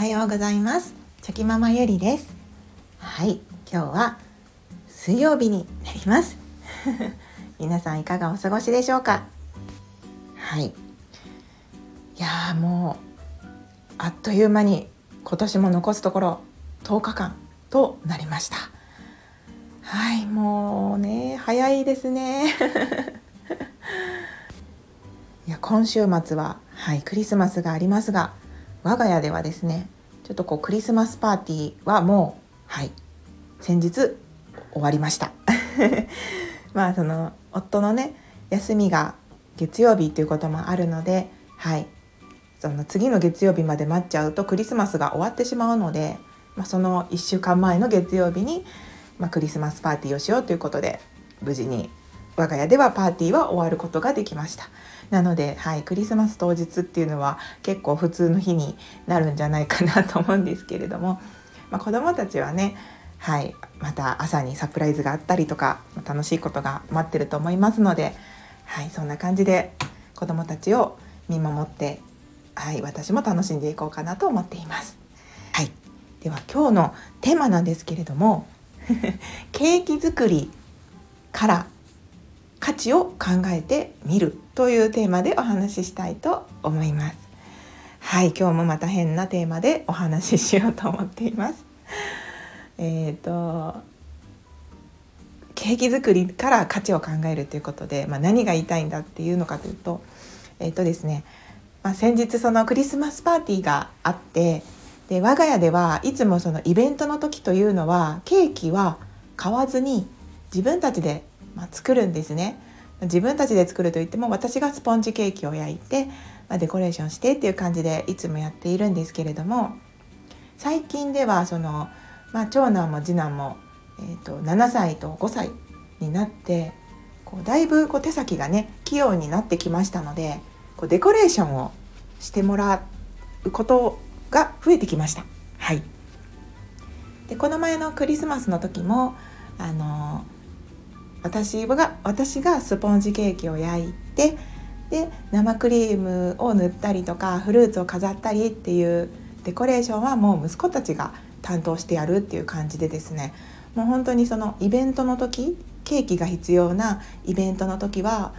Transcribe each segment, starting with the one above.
はようございます。チョキママゆりです。はい今日は水曜日になります。皆さんいかがお過ごしでしょうか？はい。いやもうあっという間に今年も残すところ10日間となりました。はいもうね早いですね。いや今週末ははいクリスマスがありますが我が家ではですねちょっとこうクリスマスパーティーはもうはい先日終わりました。まあその夫のね休みが月曜日ということもあるのではいその次の月曜日まで待っちゃうとクリスマスが終わってしまうので、まあ、その1週間前の月曜日に、まあ、クリスマスパーティーをしようということで無事に我が家ではパーティーは終わることができました。なので、はい、クリスマス当日っていうのは結構普通の日になるんじゃないかなと思うんですけれども、まあ、子どもたちはねはい、また朝にサプライズがあったりとか楽しいことが待ってると思いますので、はい、そんな感じで子どもたちを見守って、はい、私も楽しんでいこうかなと思っています。はい、では今日のテーマなんですけれども ケーキ作りから価値を考えてみるというテーマでお話ししたいと思います。はい今日もまた変なテーマでお話ししようと思っています。えっ、ー、とケーキ作りから価値を考えるということで、まあ、何が言いたいんだっていうのかというとえっ、ー、とですね、まあ、先日そのクリスマスパーティーがあってで我が家ではいつもそのイベントの時というのはケーキは買わずに自分たちでまあ、作るんですね自分たちで作るといっても私がスポンジケーキを焼いて、まあ、デコレーションしてっていう感じでいつもやっているんですけれども最近ではその、まあ、長男も次男も、えーと、7歳と5歳になってこうだいぶこう手先がね器用になってきましたのでこうデコレーションをしてもらうことが増えてきました。はい、でこの前のクリスマスの時もあの私が私がスポンジケーキを焼いてで生クリームを塗ったりとかフルーツを飾ったりっていうデコレーションはもう息子たちが担当してやるっていう感じでですねもう本当にそのイベントの時ケーキが必要なイベントの時は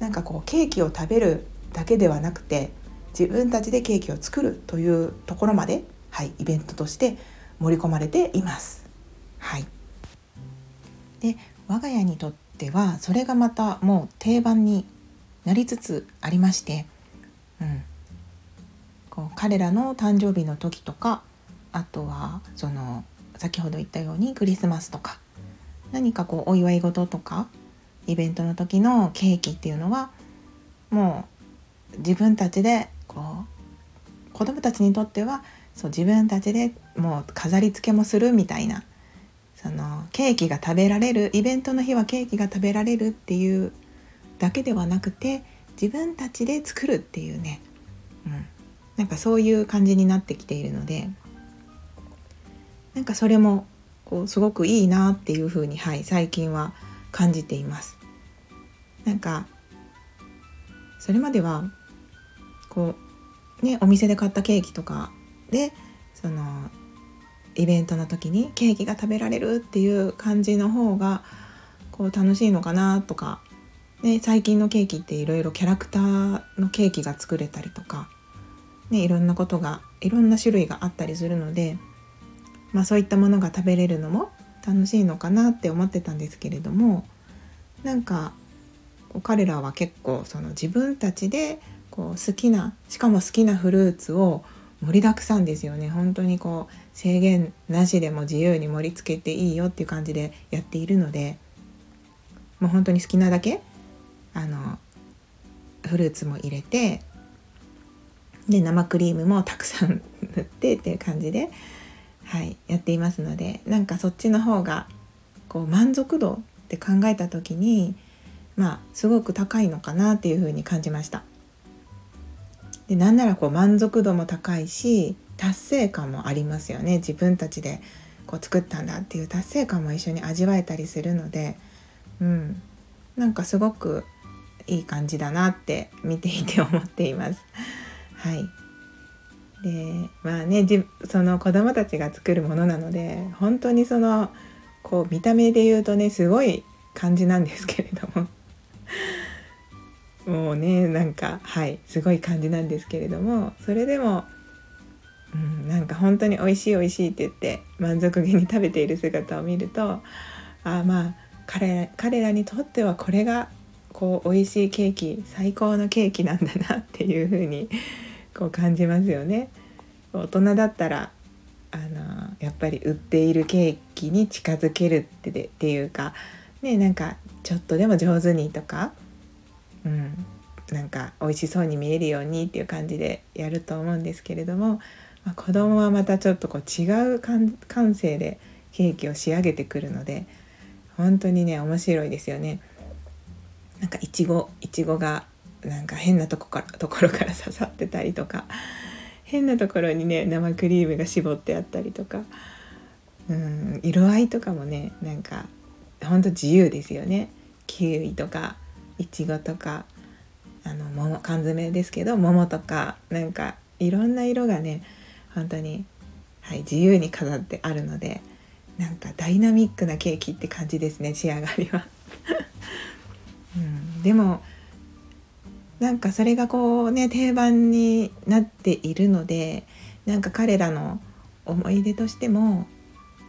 なんかこうケーキを食べるだけではなくて自分たちでケーキを作るというところまで、はい、イベントとして盛り込まれています。はい、で我が家にとってはそれがまたもう定番になりつつありまして、うん、こう彼らの誕生日の時とかあとはその先ほど言ったようにクリスマスとか何かこうお祝い事とかイベントの時のケーキっていうのはもう自分たちでこう子供たちにとってはそう自分たちでもう飾り付けもするみたいなそのケーキが食べられるイベントの日はケーキが食べられるっていうだけではなくて自分たちで作るっていうね、うん、なんかそういう感じになってきているのでなんかそれもこうすごくいいなっていうふうに、はい、最近は感じています。なんかそれまではこうねお店で買ったケーキとかでそのイベントの時にケーキが食べられるっていう感じの方がこう楽しいのかなとか、ね、最近のケーキっていろいろキャラクターのケーキが作れたりとか、ね、いろんなことがいろんな種類があったりするので、まあ、そういったものが食べれるのも楽しいのかなって思ってたんですけれどもなんか彼らは結構その自分たちでこう好きなしかも好きなフルーツを盛りだくさんですよね本当にこう制限なしでも自由に盛り付けていいよっていう感じでやっているのでもう本当に好きなだけあのフルーツも入れてで生クリームもたくさん塗ってっていう感じで、はい、やっていますのでなんかそっちの方がこう満足度って考えた時にまあすごく高いのかなっていうふうに感じました。でなんならこう満足度も高いし達成感もありますよね。自分たちでこう作ったんだっていう達成感も一緒に味わえたりするので、うん、なんかすごくいい感じだなって見ていて思っています。はい、でまあねその子供たちが作るものなので本当にそのこう見た目で言うとねすごい感じなんですけれども。もうねなんかはいすごい感じなんですけれどもそれでも、うん、なんか本当に美味しい美味しいって言って満足げに食べている姿を見るとあまあ彼彼らにとってはこれがこう美味しいケーキ最高のケーキなんだなっていう風にこう感じますよね。大人だったらあのやっぱり売っているケーキに近づけるってでっていうかねなんかちょっとでも上手にとかうん、なんか美味しそうに見えるようにっていう感じでやると思うんですけれども、まあ、子供はまたちょっとこう違う感性でケーキを仕上げてくるので本当にね面白いですよね。なんかいちごいちごがなんか変なとこから ところから刺さってたりとか変なところにね生クリームが絞ってあったりとかうん色合いとかもねなんかほんと自由ですよねキウイとかいちごとかあの桃缶詰ですけど桃とかなんかいろんな色がね本当に、はい、自由に飾ってあるのでなんかダイナミックなケーキって感じですね仕上がりは、うん、でもなんかそれがこうね定番になっているのでなんか彼らの思い出としても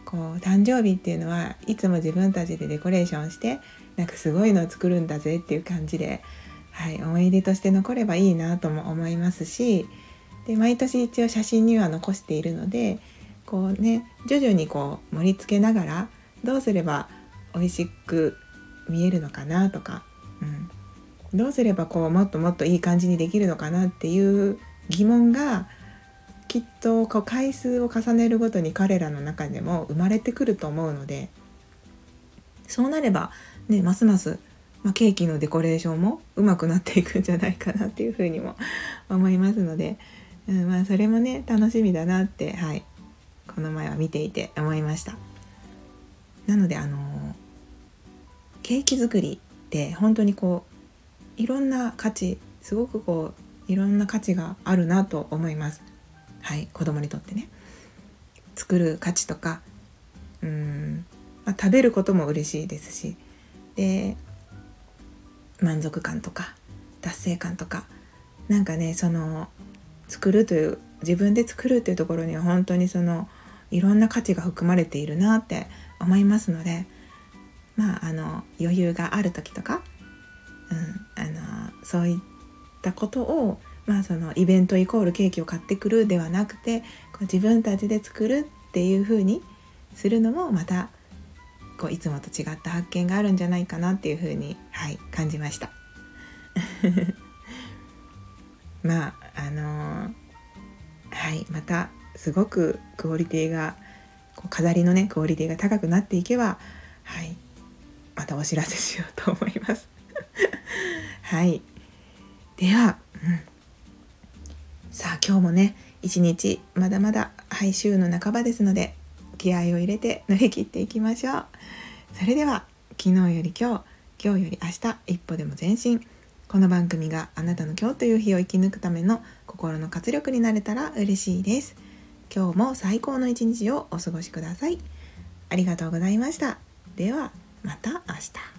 こう誕生日っていうのはいつも自分たちでデコレーションしてなんかすごいのを作るんだぜっていう感じで、はい、思い出として残ればいいなとも思いますしで毎年一応写真には残しているのでこうね徐々にこう盛り付けながらどうすれば美味しく見えるのかなとか、うん、どうすればこうもっともっといい感じにできるのかなっていう疑問がきっとこう回数を重ねるごとに彼らの中でも生まれてくると思うのでそうなればね、ますます、まあ、ケーキのデコレーションもうまくなっていくんじゃないかなっていうふうにも 思いますので、うんまあ、それもね楽しみだなって、はい、この前は見ていて思いました。なのであのケーキ作りって本当にこういろんな価値すごくこういろんな価値があるなと思います。はい子供にとってね。作る価値とかうん、まあ、食べることも嬉しいですしで満足感とか達成感とかなんかねその作るという自分で作るっていうところには本当にそのいろんな価値が含まれているなって思いますのでまああの余裕がある時とか、うん、あのそういったことをまあそのイベントイコールケーキを買ってくるではなくてこう自分たちで作るっていう風にするのもまたこういつもと違った発見があるんじゃないかなっていうふうに、はい、感じました。まああのー、はいまたすごくクオリティがこう飾りのねクオリティが高くなっていけばはいまたお知らせしようと思います。はいでは、うん、さあ今日もね一日まだまだ、はい、週の半ばですので気合を入れて乗り切っていきましょう。それでは昨日より今日今日より明日一歩でも前進。この番組があなたの今日という日を生き抜くための心の活力になれたら嬉しいです。今日も最高の一日をお過ごしください。ありがとうございました。ではまた明日。